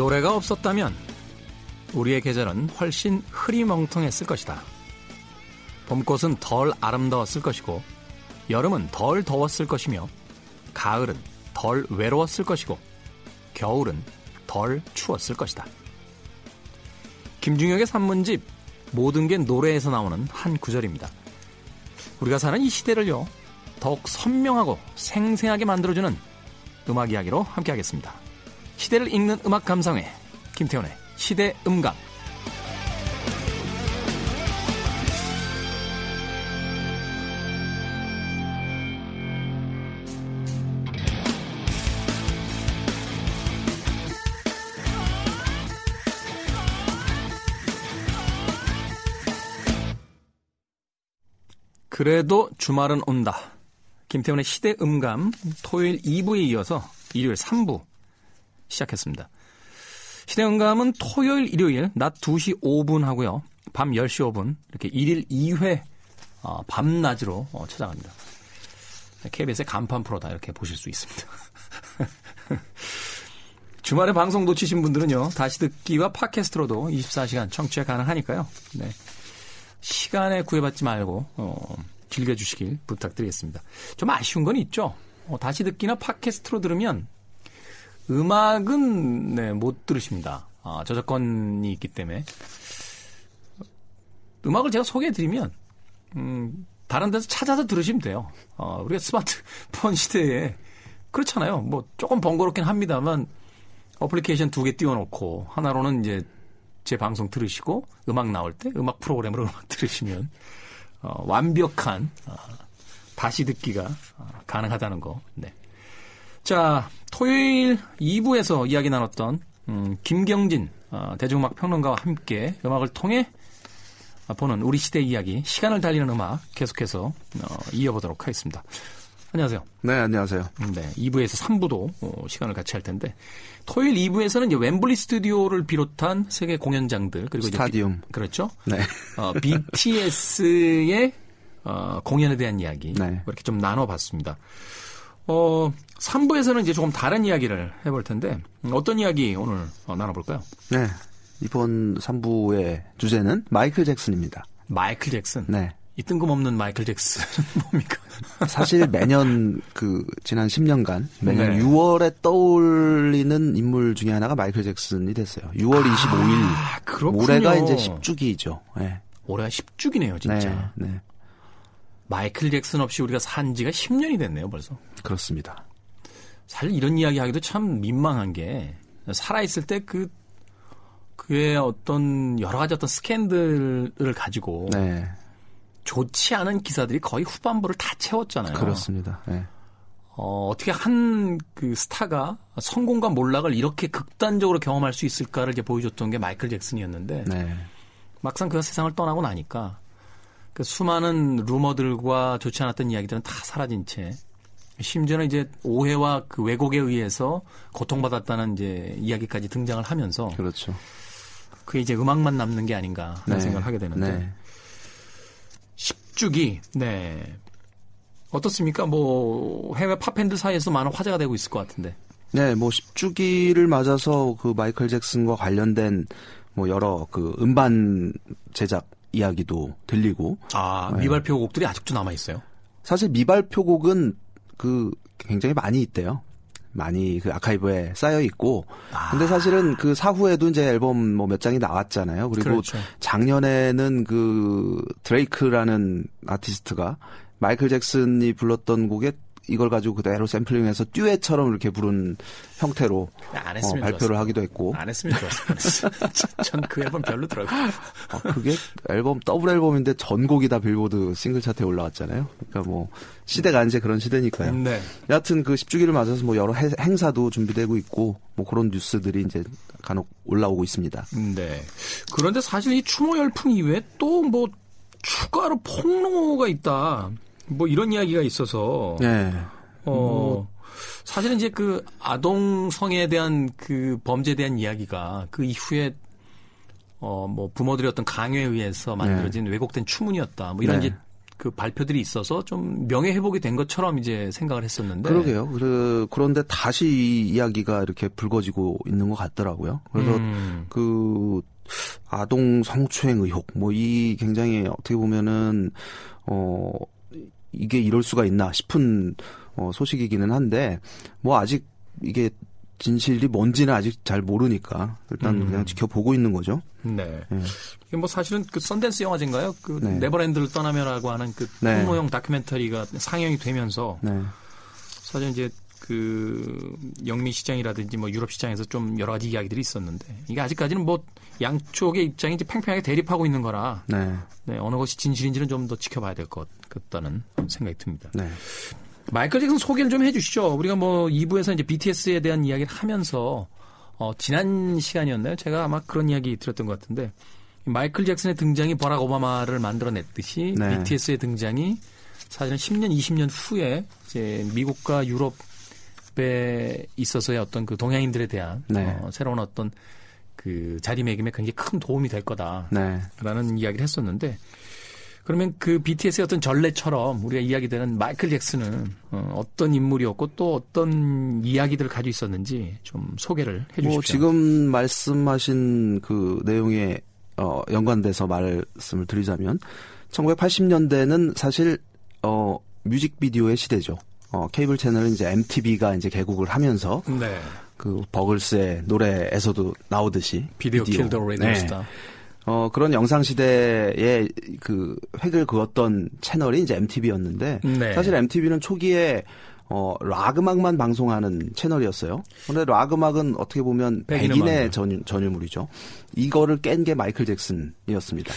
노래가 없었다면 우리의 계절은 훨씬 흐리멍텅했을 것이다. 봄꽃은 덜 아름다웠을 것이고 여름은 덜 더웠을 것이며 가을은 덜 외로웠을 것이고 겨울은 덜 추웠을 것이다. 김중혁의 산문집 모든 게 노래에서 나오는 한 구절입니다. 우리가 사는 이 시대를요 더욱 선명하고 생생하게 만들어주는 음악 이야기로 함께하겠습니다. 시대를 읽는 음악 감상회 김태훈의 시대 음감 그래도 주말은 온다. 김태훈의 시대 음감 토요일 2부에 이어서 일요일 3부 시작했습니다. 시대 음 감은 토요일, 일요일 낮 2시 5분 하고요. 밤 10시 5분 이렇게 1일 2회 어, 밤낮으로 어, 찾아갑니다. KBS의 간판 프로다 이렇게 보실 수 있습니다. 주말에 방송 놓치신 분들은요. 다시 듣기와 팟캐스트로도 24시간 청취가 가능하니까요. 네. 시간에 구애받지 말고 어, 즐겨주시길 부탁드리겠습니다. 좀 아쉬운 건 있죠. 어, 다시 듣기나 팟캐스트로 들으면 음악은 네, 못 들으십니다. 아, 저작권이 있기 때문에 음악을 제가 소개해드리면 음, 다른 데서 찾아서 들으시면 돼요. 어, 우리가 스마트폰 시대에 그렇잖아요. 뭐 조금 번거롭긴 합니다만 어플리케이션 두 개 띄워놓고 하나로는 이제 제 방송 들으시고 음악 나올 때 음악 프로그램으로 음악 들으시면 어, 완벽한 어, 다시 듣기가 어, 가능하다는 거. 네. 자, 토요일 2부에서 이야기 나눴던 음, 김경진 어, 대중음악 평론가와 함께 음악을 통해 보는 우리 시대 이야기, 시간을 달리는 음악 계속해서 어, 이어보도록 하겠습니다. 안녕하세요. 네, 안녕하세요. 네, 2부에서 3부도 어, 시간을 같이 할 텐데 토요일 2부에서는 이제 웸블리 스튜디오를 비롯한 세계 공연장들 그리고 스타디움 이제 비, 그렇죠. 네. 어, BTS의 어, 공연에 대한 이야기 네. 이렇게 좀 나눠봤습니다. 어, 3부에서는 이제 조금 다른 이야기를 해볼 텐데 어떤 이야기 오늘 어, 나눠볼까요? 네, 이번 3부의 주제는 마이클 잭슨입니다. 마이클 잭슨. 네. 이 뜬금없는 마이클 잭슨은 뭡니까? 사실 매년 그 지난 10년간 매년 네. 6월에 떠올리는 인물 중에 하나가 마이클 잭슨이 됐어요. 6월 25일. 아, 그렇군요. 올해가 이제 10주기죠. 네. 올해가 10주기네요, 진짜. 네, 네. 마이클 잭슨 없이 우리가 산 지가 10년이 됐네요, 벌써. 그렇습니다. 사실 이런 이야기 하기도 참 민망한 게 살아있을 때 그 그의 어떤 여러 가지 어떤 스캔들을 가지고 네. 좋지 않은 기사들이 거의 후반부를 다 채웠잖아요. 그렇습니다. 네. 어, 어떻게 한 그 스타가 성공과 몰락을 이렇게 극단적으로 경험할 수 있을까를 이제 보여줬던 게 마이클 잭슨이었는데 네. 막상 그가 세상을 떠나고 나니까 그 수많은 루머들과 좋지 않았던 이야기들은 다 사라진 채 심지어는 이제 오해와 그 왜곡에 의해서 고통받았다는 이제 이야기까지 등장을 하면서 그렇죠. 그게 이제 음악만 남는 게 아닌가 하는 네. 생각을 하게 되는데 네. 10주기 네 어떻습니까? 뭐 해외 팝밴드 사이에서 많은 화제가 되고 있을 것 같은데 네, 뭐 10주기를 맞아서 그 마이클 잭슨과 관련된 뭐 여러 그 음반 제작 이야기도 들리고 아 네. 미발표 곡들이 아직도 남아 있어요. 사실 미발표 곡은 그 굉장히 많이 있대요. 많이 그 아카이브에 쌓여 있고. 근데 사실은 그 사후에도 이제 앨범 뭐 몇 장이 나왔잖아요. 그리고 그렇죠. 작년에는 그 드레이크라는 아티스트가 마이클 잭슨이 불렀던 곡에 이걸 가지고 그대로 샘플링해서 듀엣처럼 이렇게 부른 형태로 안 어, 발표를 하기도 했고. 안 했으면 좋았을 뻔했어. 전그 앨범 별로더라고요. 아, 그게 앨범 더블 앨범인데 전곡이 다 빌보드 싱글 차트에 올라왔잖아요. 그러니까 뭐 시대가 이제 그런 시대니까요. 네. 여하튼 그 10주기를 맞아서 뭐 여러 해- 행사도 준비되고 있고 뭐 그런 뉴스들이 이제 간혹 올라오고 있습니다. 네. 그런데 사실 이 추모 열풍 이외에 또 뭐 추가로 폭로가 있다. 뭐 이런 이야기가 있어서 네. 어 사실은 이제 그 아동 성에 대한 그 범죄에 대한 이야기가 그 이후에 어 뭐 부모들의 어떤 강요에 의해서 만들어진 왜곡된 추문이었다. 뭐 이런 네. 이제 그 발표들이 있어서 좀 명예 회복이 된 것처럼 이제 생각을 했었는데 그러게요. 그, 그런데 다시 이 이야기가 이렇게 불거지고 있는 것 같더라고요. 그래서 음. 그 아동 성추행 의혹 뭐 이 굉장히 어떻게 보면은 어 이게 이럴 수가 있나 싶은 어 소식이기는 한데 뭐 아직 이게 진실이 뭔지는 아직 잘 모르니까 일단 음. 그냥 지켜보고 있는 거죠. 네. 예. 이게 뭐 사실은 그 썬댄스 영화제인가요? 그 네. 네버랜드를 떠나면라고 하는 그 네. 폭로용 다큐멘터리가 상영이 되면서 네. 사실 이제 그 영미 시장이라든지 뭐 유럽 시장에서 좀 여러 가지 이야기들이 있었는데 이게 아직까지는 뭐 양쪽의 입장이 이제 팽팽하게 대립하고 있는 거라 네. 네, 어느 것이 진실인지는 좀 더 지켜봐야 될 것 같다는 생각이 듭니다. 네. 마이클 잭슨 소개를 좀 해주시죠. 우리가 뭐 2부에서 이제 BTS에 대한 이야기를 하면서 어, 지난 시간이었나요? 제가 아마 그런 이야기 드렸던 것 같은데 마이클 잭슨의 등장이 버락 오바마를 만들어냈듯이 네. BTS의 등장이 사실은 10년, 20년 후에 이제 미국과 유럽 에 있어서의 어떤 그 동양인들에 대한 네. 어, 새로운 어떤 그 자리매김에 굉장히 큰 도움이 될 거다. 네. 라는 이야기를 했었는데 그러면 그 BTS의 어떤 전례처럼 우리가 이야기되는 마이클 잭슨은 어, 떤 인물이었고 또 어떤 이야기들을 가지고 있었는지 좀 소개를 해 주십시오. 뭐 지금 말씀하신 그 내용에 어 연관돼서 말씀을 드리자면 1980년대는 사실 어 뮤직비디오의 시대죠. 어 케이블 채널은 이제 MTV가 이제 개국을 하면서 네. 그 버글스의 노래에서도 나오듯이 Video Video. Killed the Radio 네. 스타. 어 그런 영상 시대에 그 획을 그었던 채널이 이제 MTV였는데 네. 사실 MTV는 초기에 어, 락 음악만 방송하는 채널이었어요. 그런데 락 음악은 어떻게 보면 백인 백인의. 전유, 전유 물이죠. 이거를 깬 게 마이클 잭슨이었습니다.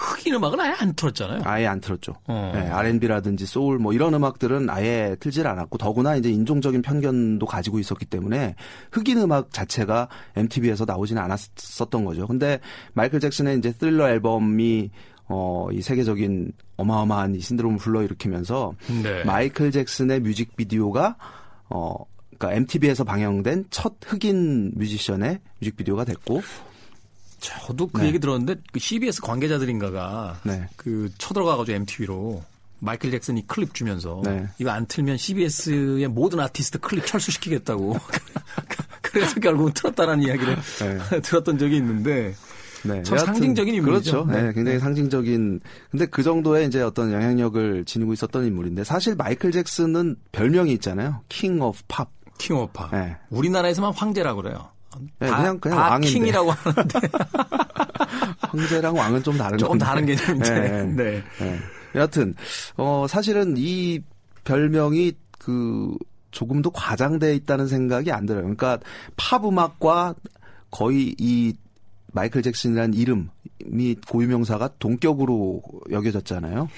흑인 음악은 아예 안 틀었잖아요. 아예 안 틀었죠. 어. 네, R&B라든지 소울 뭐 이런 음악들은 아예 틀질 않았고 더구나 이제 인종적인 편견도 가지고 있었기 때문에 흑인 음악 자체가 MTV에서 나오지는 않았었던 거죠. 근데 마이클 잭슨의 이제 스릴러 앨범이 어, 이 세계적인 어마어마한 이 신드롬을 불러일으키면서 네. 마이클 잭슨의 뮤직비디오가 어 그러니까 MTV에서 방영된 첫 흑인 뮤지션의 뮤직비디오가 됐고 저도 그 네. 얘기 들었는데 그 CBS 관계자들인가가 네. 그 쳐들어가가지고 MTV로 마이클 잭슨이 클립 주면서 네. 이거 안 틀면 CBS의 모든 아티스트 클립 철수시키겠다고 그래서 결국은 틀었다라는 이야기를 네. 들었던 적이 있는데 네, 참 상징적인 인물이죠. 그렇죠. 네, 네. 굉장히 상징적인. 근데 그 정도의 이제 어떤 영향력을 지니고 있었던 인물인데 사실 마이클 잭슨은 별명이 있잖아요. King of Pop. King of Pop 네. 우리나라에서만 황제라고 그래요. 네, 다, 그냥- 그냥 다 왕인데. King이라고 하는데 황제랑 왕은 좀 다른 조금 건데. 다른 개념인데. 네. 네. 네. 여하튼 어 사실은 이 별명이 그 조금도 과장돼 있다는 생각이 안 들어요. 그러니까 팝 음악과 거의 이 마이클 잭슨이라는 이름이 고유명사가 동격으로 여겨졌잖아요.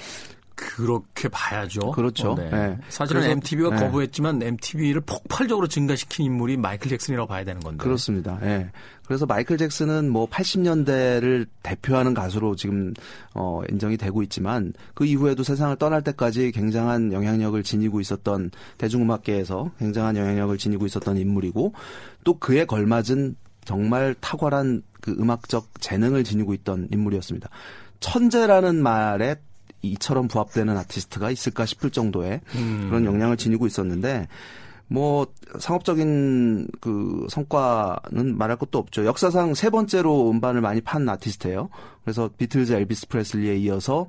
그렇게 봐야죠. 그렇죠. 네. 네. 사실은 그래서- MTV가 네. 거부했지만 MTV를 폭발적으로 증가시킨 인물이 마이클 잭슨이라고 봐야 되는 건데. 그렇습니다. 예. 그래서 마이클 잭슨은 뭐 80년대를 대표하는 가수로 지금 어 인정이 되고 있지만 그 이후에도 세상을 떠날 때까지 굉장한 영향력을 지니고 있었던 대중음악계에서 굉장한 영향력을 지니고 있었던 인물이고 또 그에 걸맞은 정말 탁월한 그 음악적 재능을 지니고 있던 인물이었습니다. 천재라는 말에 이처럼 부합되는 아티스트가 있을까 싶을 정도의 음. 그런 영향을 지니고 있었는데 뭐 상업적인 그 성과는 말할 것도 없죠. 역사상 세 번째로 음반을 많이 판 아티스트예요. 그래서 비틀즈, 엘비스 프레슬리에 이어서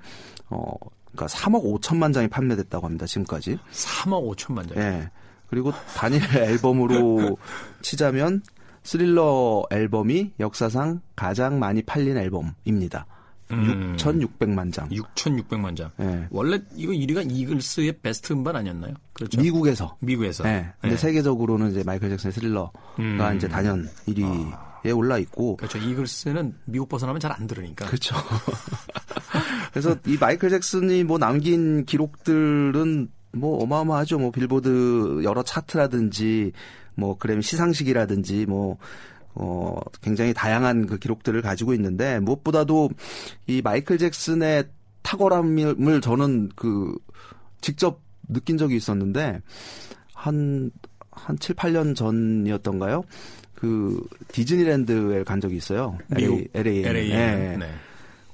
어 그러니까 3억 5천만 장이 판매됐다고 합니다. 지금까지. 3억 5천만 장. 예. 그리고 단일 앨범으로 치자면 스릴러 앨범이 역사상 가장 많이 팔린 앨범입니다. 음. 6,600만 장. 6,600만 장. 예. 원래 이거 1위가 이글스의 베스트 음반 아니었나요? 그렇죠. 미국에서 미국에서. 네. 근데 네. 세계적으로는 이제 마이클 잭슨의 스릴러가 음. 이제 단연 1위에 올라 있고. 그렇죠. 이글스는 미국 벗어나면 잘 안 들으니까. 그렇죠. 그래서 이 마이클 잭슨이 뭐 남긴 기록들은 뭐 어마어마하죠. 뭐 빌보드 여러 차트라든지 뭐 그래미 시상식이라든지 뭐 어, 굉장히 다양한 그 기록들을 가지고 있는데 무엇보다도 이 마이클 잭슨의 탁월함을 저는 그 직접 느낀 적이 있었는데 한, 한 7, 8년 전이었던가요? 그 디즈니랜드에 간 적이 있어요. 미국 LA, LA. LA. 네. 네.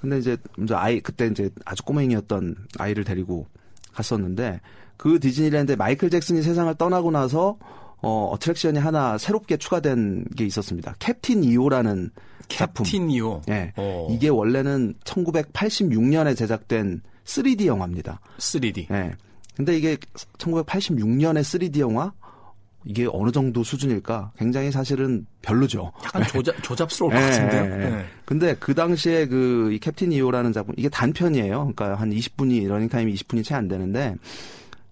근데 이제 아이 그때 이제 아주 꼬맹이였던 아이를 데리고 갔었는데 그 디즈니랜드에 마이클 잭슨이 세상을 떠나고 나서 어 어트랙션이 하나 새롭게 추가된 게 있었습니다. 캡틴 이오라는 작품. 캡틴 이오. 예. 어. 이게 원래는 1986년에 제작된 3D 영화입니다. 3D. 예. 근데 이게 1986년의 3D 영화 이게 어느 정도 수준일까? 굉장히 사실은 별로죠. 약간 조잡, 조잡스러울 것 예, 같은데요. 예, 예. 네. 근데 그 당시에 그 이 Captain EO라는 작품 이게 단편이에요. 그러니까 한 20분이 러닝 타임이 20분이 채 안 되는데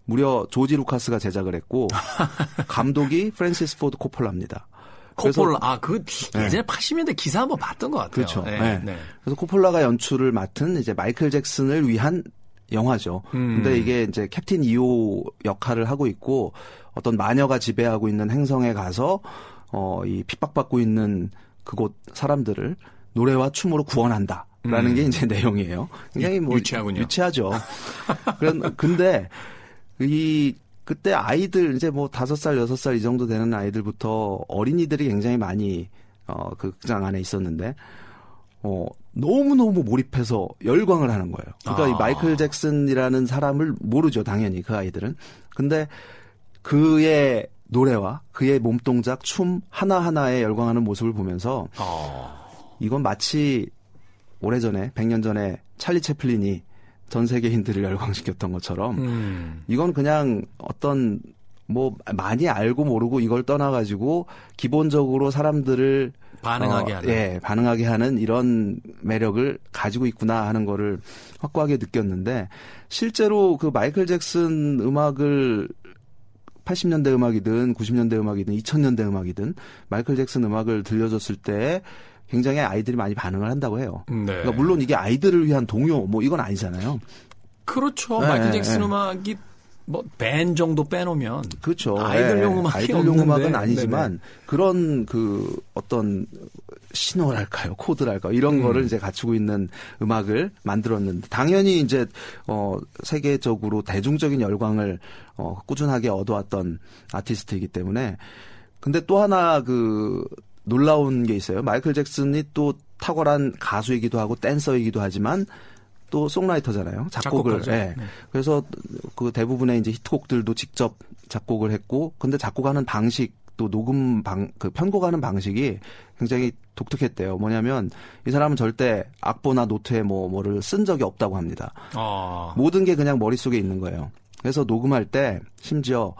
무려 조지 루카스가 제작을 했고 감독이 프랜시스 포드 코폴라입니다. 코폴라, 아, 그 예전에 80년대 기사 한번 봤던 것 같아요. 그렇죠. 네, 네. 네. 그래서 코폴라가 연출을 맡은 이제 마이클 잭슨을 위한 영화죠. 음. 근데 이게 이제 캡틴 이오 역할을 하고 있고 어떤 마녀가 지배하고 있는 행성에 가서 어이 핍박받고 있는 그곳 사람들을 노래와 춤으로 구원한다 라는 음. 게 이제 내용이에요. 굉장히 뭐 유치하군요. 유치하죠. 그런 근데 이 그때 아이들 이제 뭐 다섯 살 여섯 살 이 정도 되는 아이들부터 어린이들이 굉장히 많이 어그 극장 안에 있었는데 어 너무 너무 몰입해서 열광을 하는 거예요. 그러니까 아. 이 마이클 잭슨이라는 사람을 모르죠 당연히 그 아이들은. 근데 그의 노래와 그의 몸 동작, 춤 하나 하나에 열광하는 모습을 보면서 어. 이건 마치 오래전에 100년 전에 찰리 채플린이 전 세계인들을 열광시켰던 것처럼 음. 이건 그냥 어떤 뭐 많이 알고 모르고 이걸 떠나가지고 기본적으로 사람들을 반응하게 어, 하는. 예, 반응하게 하는 이런 매력을 가지고 있구나 하는 거를 확고하게 느꼈는데 실제로 그 마이클 잭슨 음악을 80년대 음악이든 90년대 음악이든 2000년대 음악이든 마이클 잭슨 음악을 들려줬을 때 굉장히 아이들이 많이 반응을 한다고 해요. 네. 그러니까 물론 이게 아이들을 위한 동요 뭐 이건 아니잖아요. 그렇죠. 네, 마이클 네, 잭슨 네. 음악이 뭐밴 정도 빼놓으면 그렇죠. 아이들용 예, 음악이 아이들용. 음악은 아니지만 그런 그 어떤 신호랄까요, 코드랄까 요 이런 음. 거를 이제 갖추고 있는 음악을 만들었는데 당연히 이제 어 세계적으로 대중적인 열광을 어 꾸준하게 얻어왔던 아티스트이기 때문에 근데 또 하나 그 놀라운 게 있어요. 마이클 잭슨이 또 탁월한 가수이기도 하고 댄서이기도 하지만 또 송라이터잖아요. 작곡을. 예. 네. 그래서 그 대부분의 이제 히트곡들도 직접 작곡을 했고, 근데 작곡하는 방식 또 녹음 방, 그 편곡하는 방식이 굉장히 독특했대요. 뭐냐면 이 사람은 절대 악보나 노트에 뭐 뭐를 쓴 적이 없다고 합니다. 아. 모든 게 그냥 머릿속에 있는 거예요. 그래서 녹음할 때 심지어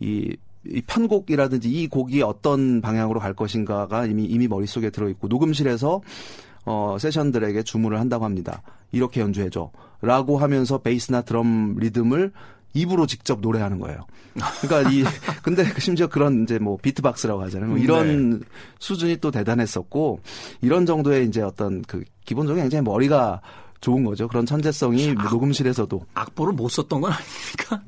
이, 이 편곡이라든지 이 곡이 어떤 방향으로 갈 것인가가 이미 이미 머릿속에 들어 있고 녹음실에서 어 세션들에게 주문을 한다고 합니다. 이렇게 연주해 줘라고 하면서 베이스나 드럼 리듬을 입으로 직접 노래하는 거예요. 그러니까 이 근데 심지어 그런 이제 뭐 비트박스라고 하잖아요. 뭐 이런 수준이 또 대단했었고 이런 정도의 이제 어떤 그 기본적으로 굉장히 머리가 좋은 거죠. 그런 천재성이 뭐 녹음실에서도 악보를 못 썼던 건 아닙니까?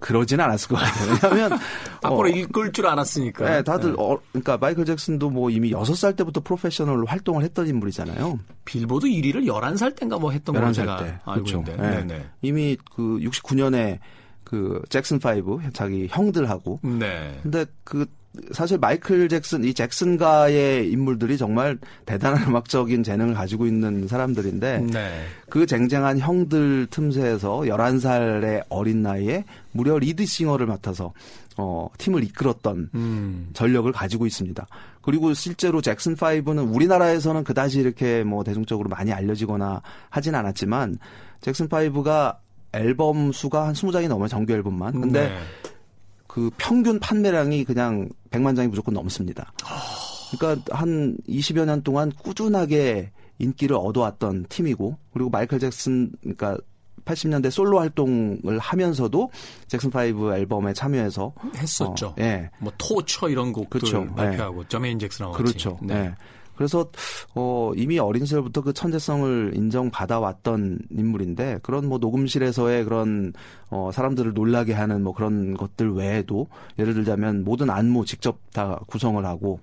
그러진 않았을 것 같아요. 왜냐하면 악보를 어, 읽을 줄 알았으니까. 네, 다들 어, 그러니까 마이클 잭슨도 뭐 이미 6살 때부터 프로페셔널로 활동을 했던 인물이잖아요. 빌보드 1위를 11살 땐가 뭐 했던 걸로 11살 제가 때. 알고 그렇죠. 있는데. 네. 이미 그 69년에 그 잭슨 5 자기 형들하고 네. 근데 그 사실 마이클 잭슨 이 잭슨가의 인물들이 정말 대단한 음악적인 재능을 가지고 있는 사람들인데 네. 그 쟁쟁한 형들 틈새에서 11살의 어린 나이에 무려 lead singer를 맡아서 어 팀을 이끌었던 음. 전력을 가지고 있습니다. 그리고 실제로 잭슨 5는 우리나라에서는 그다지 이렇게 뭐 대중적으로 많이 알려지거나 하진 않았지만 잭슨 5가 앨범 수가 한 20장이 넘어요. 정규 앨범만. 근데 네. 그 평균 판매량이 그냥 100만 장이 무조건 넘습니다. 그러니까 한 20여 년 동안 꾸준하게 인기를 얻어왔던 팀이고 그리고 마이클 잭슨 그러니까 80년대 솔로 활동을 하면서도 잭슨 5 앨범에 참여해서 했었죠. 어, 예. 뭐 토처 이런 곡들 그렇죠. 발표하고 저메인 잭슨하고 그렇죠. 같이. 네. 그래서 어 이미 어린 시절부터 그 천재성을 인정받아 왔던 인물인데 그런 뭐 녹음실에서의 그런 어 사람들을 놀라게 하는 뭐 그런 것들 외에도 예를 들자면 모든 안무 직접 다 구성을 하고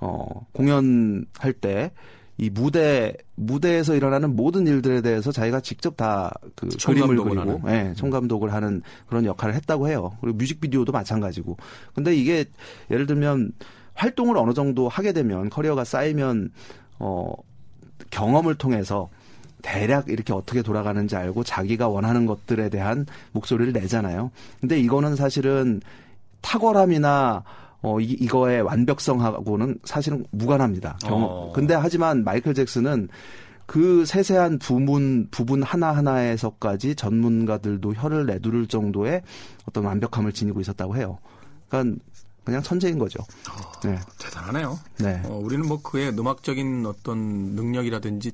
어 공연할 때 이 무대 무대에서 일어나는 모든 일들에 대해서 자기가 직접 다그 그림을 그리고 예, 총감독을 하는 그런 역할을 했다고 해요. 그리고 뮤직비디오도 마찬가지고. 근데 이게 예를 들면 활동을 어느 정도 하게 되면 커리어가 쌓이면 어 경험을 통해서 대략 이렇게 어떻게 돌아가는지 알고 자기가 원하는 것들에 대한 목소리를 내잖아요. 근데 이거는 사실은 탁월함이나 어, 이, 이거의 완벽성하고는 사실은 무관합니다. 경험. 어. 근데 하지만 마이클 잭슨은 그 세세한 부분, 부분 하나하나에서까지 전문가들도 혀를 내두를 정도의 어떤 완벽함을 지니고 있었다고 해요. 그러니까 그냥 천재인 거죠. 네. 대단하네요. 네. 어, 우리는 뭐 그의 음악적인 어떤 능력이라든지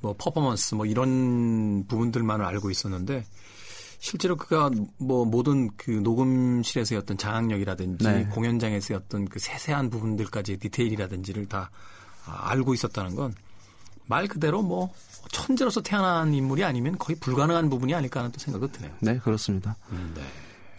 뭐 퍼포먼스 뭐 이런 부분들만을 알고 있었는데 실제로 그가 뭐 모든 그 녹음실에서의 어떤 장악력이라든지 네. 공연장에서의 어떤 그 세세한 부분들까지의 디테일이라든지를 다 아, 알고 있었다는 건 말 그대로 뭐 천재로서 태어난 인물이 아니면 거의 불가능한 부분이 아닐까 하는 또 생각도 드네요. 네, 그렇습니다. 네.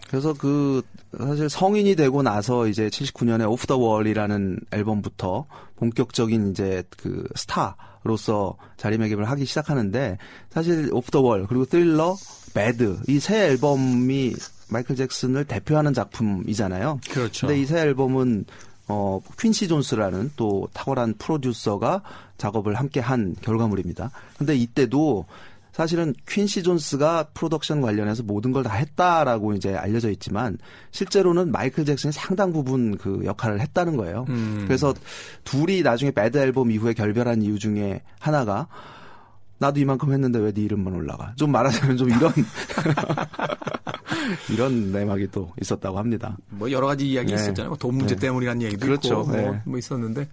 그래서 그 사실 성인이 되고 나서 이제 79년에 오프 더 월이라는 앨범부터 본격적인 이제 그 스타로서 자리매김을 하기 시작하는데 사실 Off the Wall 그리고 Thriller, Bad 이 세 앨범이 마이클 잭슨을 대표하는 작품이잖아요. 그렇죠. 근데 이 세 앨범은 어 퀸시 존스라는 또 탁월한 프로듀서가 작업을 함께 한 결과물입니다. 근데 이때도 사실은 퀸시 존스가 프로덕션 관련해서 모든 걸 다 했다라고 이제 알려져 있지만 실제로는 마이클 잭슨이 상당 부분 그 역할을 했다는 거예요. 음. 그래서 둘이 나중에 Bad 앨범 이후에 결별한 이유 중에 하나가 나도 이만큼 했는데 왜 네 이름만 올라가? 좀 말하자면 좀 이런 이런 내막이 또 있었다고 합니다. 뭐 여러 가지 이야기 네. 있었잖아요. 뭐돈 문제 네. 때문이라는 얘기도 그렇죠. 있고 뭐, 네. 뭐 있었는데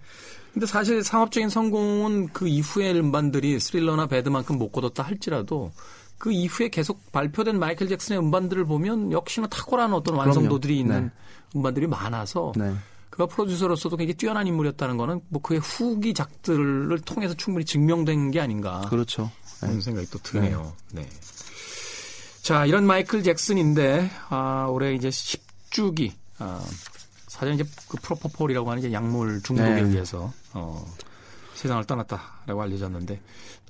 근데 사실 상업적인 성공은 그 이후의 음반들이 스릴러나 배드만큼 못 거뒀다 할지라도 그 이후에 계속 발표된 마이클 잭슨의 음반들을 보면 역시나 탁월한 어떤 완성도들이 그럼요. 있는 네. 음반들이 많아서 네. 그가 프로듀서로서도 굉장히 뛰어난 인물이었다는 거는 뭐 그의 후기작들을 통해서 충분히 증명된 게 아닌가 그렇죠. 네. 그런 생각이 또 드네요. 네. 자, 이런 마이클 잭슨인데, 아, 올해 이제 10주기, 아, 사전 이제 그 프로포폴이라고 하는 이제 약물 중독에 네. 의해서, 어, 세상을 떠났다라고 알려졌는데,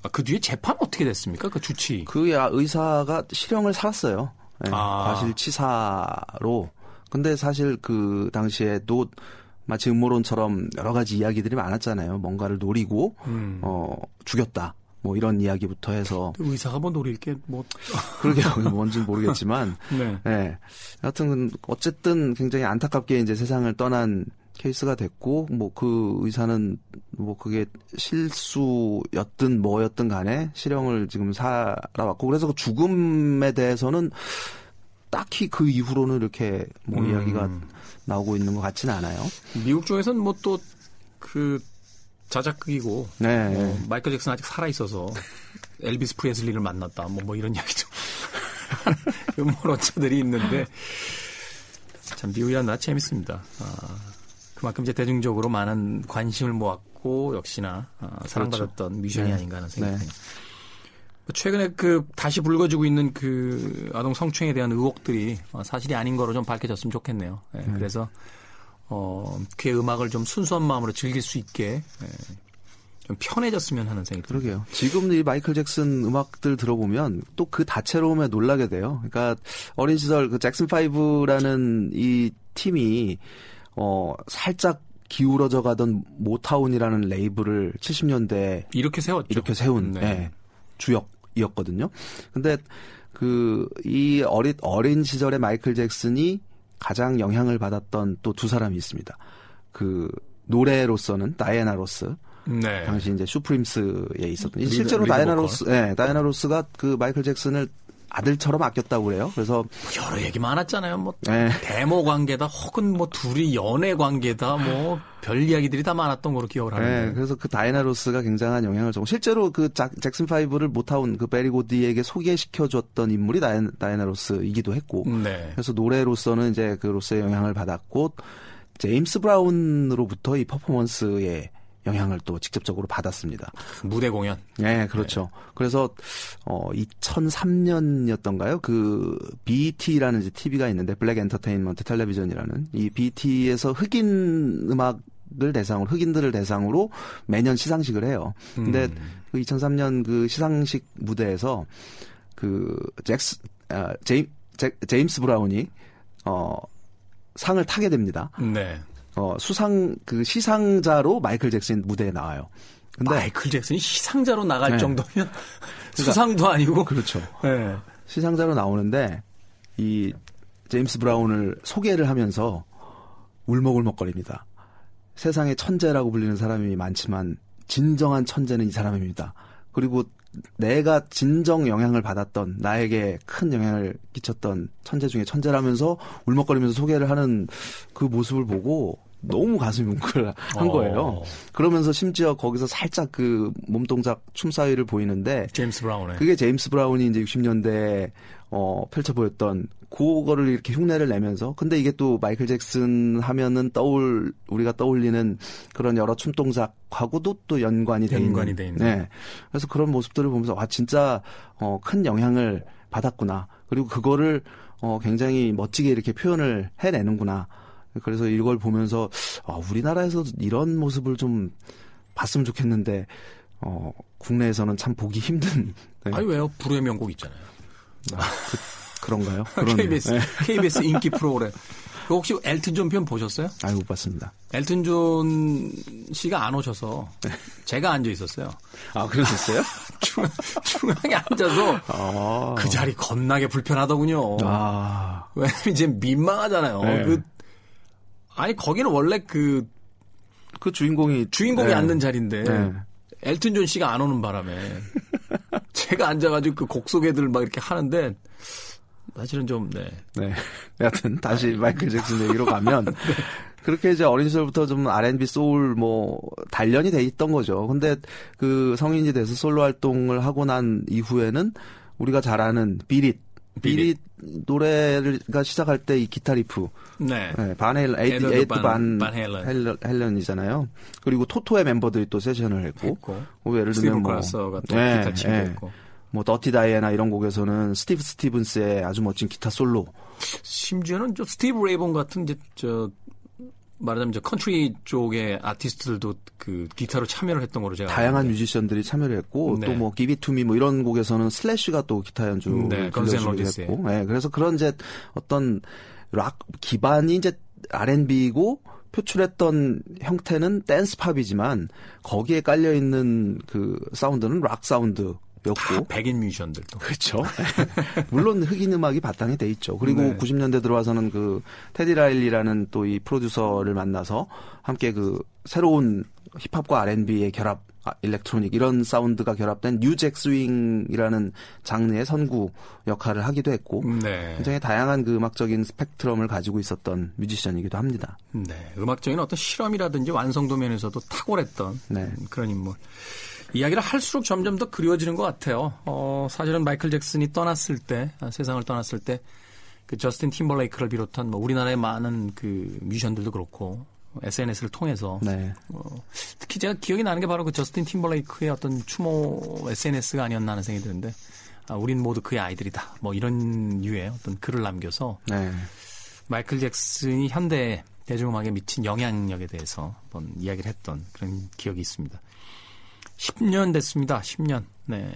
아, 그 뒤에 재판 어떻게 됐습니까? 그 주치. 그 야- 의사가 실형을 살았어요. 네, 아. 과실치사로. 근데 사실 그 당시에도 마치 음모론처럼 여러 가지 이야기들이 많았잖아요. 뭔가를 노리고 음. 어 죽였다. 뭐 이런 이야기부터 해서 의사가 뭐 노릴 게 뭐, 그러게 뭔지는 모르겠지만 네. 네. 여하튼 어쨌든 굉장히 안타깝게 이제 세상을 떠난 케이스가 됐고 뭐 그 의사는 뭐 그게 실수였든 뭐였든 간에 실형을 지금 살아왔고 그래서 그 죽음에 대해서는 딱히 그 이후로는 이렇게 뭐 음. 이야기가 나오고 있는 것 같지는 않아요. 미국 쪽에서는 뭐 또 그 자작극이고, 네. 뭐 마이클 잭슨 아직 살아 있어서 엘비스 프레슬리를 만났다. 뭐, 뭐 이런 이야기도 음모론자들이 있는데 참 미국이란 나라 재밌습니다. 아, 그만큼 이제 대중적으로 많은 관심을 모았고 역시나 아, 사랑받았던 뮤지션이 네. 아닌가 하는 생각이 네. 듭니다. 최근에 그 다시 불거지고 있는 그 아동 성추행에 대한 의혹들이 어, 사실이 아닌 거로 좀 밝혀졌으면 좋겠네요. 예, 그래서 어, 그의 음악을 좀 순수한 마음으로 즐길 수 있게 예, 좀 편해졌으면 하는 생각이. 그러게요. 지금 이 마이클 잭슨 음악들 들어보면 또 그 다채로움에 놀라게 돼요. 그러니까 어린 시절 그 잭슨 5라는 이 팀이 어 살짝 기울어져 가던 모타운이라는 레이블을 70년대 이렇게 세웠죠. 이렇게 세운 네. 예, 주역 이었거든요. 근데 그 이 어린 어린 시절의 마이클 잭슨이 가장 영향을 받았던 또 두 사람이 있습니다. 그 노래로서는 다이애나 로스 네. 당시 이제 슈프림스에 있었던 리드- 실제로 다이애나. 로스, 예, 다이애나 로스가 그 마이클 잭슨을 아들처럼 아꼈다고 그래요. 그래서 여러 얘기 많았잖아요. 뭐 예, 대모 관계다 혹은 뭐 둘이 연애 관계다 뭐 별 이야기들이 다 많았던 거로 기억을 예, 하는데. 그래서 그 다이애나 로스가 굉장한 영향을 주고 실제로 그 작, 잭슨 5를 모타운 그 베리 고디에게 소개시켜 줬던 인물이 다이애나, 다이애나 로스이기도 했고 네. 그래서 노래로서는 이제 그 로스의 영향을 받았고 제임스 브라운으로부터 이 퍼포먼스에 영향을 또 직접적으로 받았습니다. 무대 공연. 네, 그렇죠. 그래서 어 2003년이었던가요? 그 BET라는 이제 TV가 있는데 Black Entertainment Television이라는 이 BET에서 흑인 음악 을 대상으로 흑인들을 대상으로 매년 시상식을 해요. 근데 음. 그 2003년 그 시상식 무대에서 그 잭스 아, 제임 잭- 제임스 브라운이 어 상을 타게 됩니다. 네. 어, 수상 그 시상자로 마이클 잭슨 무대에 나와요. 근데 마이클 잭슨이 시상자로 나갈 네. 정도면 수상도 아니고 그렇죠. 네. 시상자로 나오는데 이 제임스 브라운을 소개를 하면서 울먹울먹거립니다. 세상에 천재라고 불리는 사람이 많지만 진정한 천재는 이 사람입니다. 그리고 내가 진정 영향을 받았던 나에게 큰 영향을 끼쳤던 천재 중에 천재라면서 울먹거리면서 소개를 하는 그 모습을 보고 너무 가슴이 뭉클한 어. 거예요. 그러면서 심지어 거기서 살짝 그 몸동작 춤 사위를 보이는데 제임스 브라운에 그게 제임스 브라운이 이제 60년대 어 펼쳐 보였던 그거를 이렇게 흉내를 내면서 근데 이게 또 마이클 잭슨 하면은 떠올 우리가 떠올리는 그런 여러 춤 동작하고도 또 연관이 돼 연관이 있는. 돼 있는. 네. 그래서 그런 모습들을 보면서 와 진짜 어, 큰 영향을 받았구나. 그리고 그거를 어, 굉장히 멋지게 이렇게 표현을 해내는구나. 그래서 이걸 보면서 아, 우리나라에서 이런 모습을 좀 봤으면 좋겠는데 어, 국내에서는 참 보기 힘든. 네. 아니 왜요? 불후의 명곡 있잖아요. 아, 그, 런가요 KBS 네. KBS 인기 프로그램. 그 혹시 엘튼 존 편 보셨어요? 아니 못 봤습니다. 엘튼 존 씨가 안 오셔서 네. 제가 앉아 있었어요. 아 그러셨어요? 중앙, 중앙에 앉아서 아. 그 자리 겁나게 불편하더군요. 아. 왜냐면 이제 민망하잖아요. 네. 그 아니 거기는 원래 그그 그 주인공이 주인공이 네. 앉는 자리인데 네. 엘튼 존 씨가 안 오는 바람에 제가 앉아가지고 그 곡 소개들 막 이렇게 하는데 사실은 좀 네. 네. 여하튼 다시 마이클 잭슨 얘기로 가면 네. 그렇게 이제 어린 시절부터 좀 R&B 소울 뭐 단련이 돼 있던 거죠. 근데 그 성인이 돼서 솔로 활동을 하고 난 이후에는 우리가 잘 아는 비릿 비릿 노래가 시작할 때 이 기타 리프. 네. 네 반헬 에디, 에디 반, 반 헬런. 헬런이잖아요. 그리고 토토의 멤버들이 또 세션을 했고. 했고. 뭐 예를 들면 뭐또 네, 기타 치고 네. 했고. 뭐 Dirty Diana 이런 곡에서는 스티브 스티븐스의 아주 멋진 기타 솔로. 심지어는 저 스티비 레이 본 같은 이제 저 말하자면 저 컨트리 쪽의 아티스트들도 그 기타로 참여를 했던 거로 제가 다양한 알는데. 뮤지션들이 참여를 했고 네. 또뭐 Give In to Me 뭐 이런 곡에서는 슬래시가 또 기타 연주 네, 건즈 앤 로지스 했고 네, 그래서 그런 이제 어떤 락 기반이 이제 R&B고 표출했던 형태는 댄스 팝이지만 거기에 깔려 있는 그 사운드는 락 사운드 였고 백인 뮤지션들도 그렇죠. 물론 흑인 음악이 바탕이 돼 있죠. 그리고 네. 90년대 들어와서는 그 테디 라일리라는 또 이 프로듀서를 만나서 함께 그 새로운 힙합과 R&B의 결합 아, 일렉트로닉 이런 사운드가 결합된 New Jack Swing이라는 장르의 선구 역할을 하기도 했고 네. 굉장히 다양한 그 음악적인 스펙트럼을 가지고 있었던 뮤지션이기도 합니다. 네, 음악적인 어떤 실험이라든지 완성도 면에서도 탁월했던 네. 그런 인물. 이야기를 할수록 점점 더 그리워지는 것 같아요. 어, 사실은 마이클 잭슨이 떠났을 때, 아, 세상을 떠났을 때, 그 저스틴 팀벌레이크를 비롯한 뭐 우리나라의 많은 그 뮤지션들도 그렇고 SNS를 통해서 네. 어, 특히 제가 기억이 나는 게 바로 그 저스틴 팀벌레이크의 어떤 추모 SNS가 아니었나 하는 생각이 드는데 아, 우린 모두 그의 아이들이다. 뭐 이런 류의 어떤 글을 남겨서 네. 마이클 잭슨이 현대 대중음악에 미친 영향력에 대해서 한번 이야기를 했던 그런 기억이 있습니다. 10년 됐습니다. 10년. 네.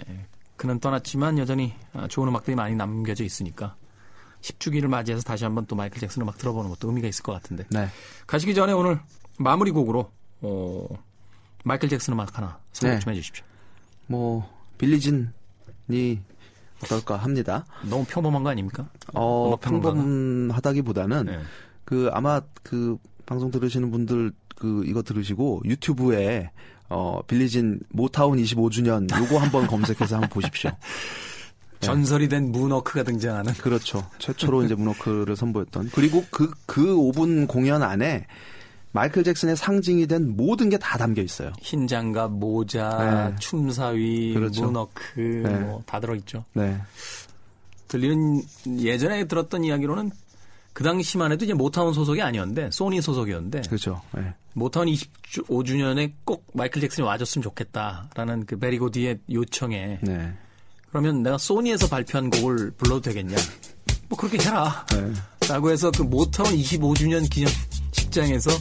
그는 떠났지만 여전히 아, 좋은 음악들이 많이 남겨져 있으니까 10주기를 맞이해서 다시 한번 또 마이클 잭슨 음악 들어보는 것도 의미가 있을 것 같은데. 네. 가시기 전에 오늘 마무리 곡으로 어, 마이클 잭슨 음악 하나 선곡 네. 좀 해주십시오. 뭐 빌리진이 어떨까 합니다. 너무 평범한 거 아닙니까? 어, 평범하다기보다는 네. 그 아마 그 방송 들으시는 분들 그 이거 들으시고 유튜브에 어, Billie Jean 모타운 25주년 요거 한번 검색해서 한번 보십시오. 전설이 된 문워크가 등장하는. 그렇죠. 최초로 이제 문워크를 선보였던. 그리고 그, 그 5분 공연 안에 마이클 잭슨의 상징이 된 모든 게 다 담겨 있어요. 흰 장갑, 모자, 네. 춤사위, 그렇죠. 문워크, 네. 뭐다 들어있죠. 네. 들리는 예전에 들었던 이야기로는 그 당시만 해도 이제 모타운 소속이 아니었는데 소니 소속이었는데 그렇죠. 네. 모타운 25주년에 꼭 마이클 잭슨이 와줬으면 좋겠다라는 그 베리 고디의 요청에 네. 그러면 내가 소니에서 발표한 곡을 불러도 되겠냐? 뭐 그렇게 해라. 네. 라고 해서 그 모타운 25주년 기념식장에서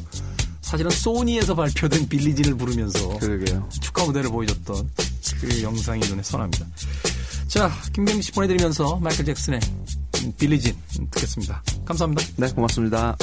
사실은 소니에서 발표된 Billie Jean을 부르면서 그러게요. 축하 무대를 보여줬던 그 영상이 눈에 선합니다. 자, 김경식 씨 보내드리면서 마이클 잭슨의 빌리진 듣겠습니다. 감사합니다. 네, 고맙습니다.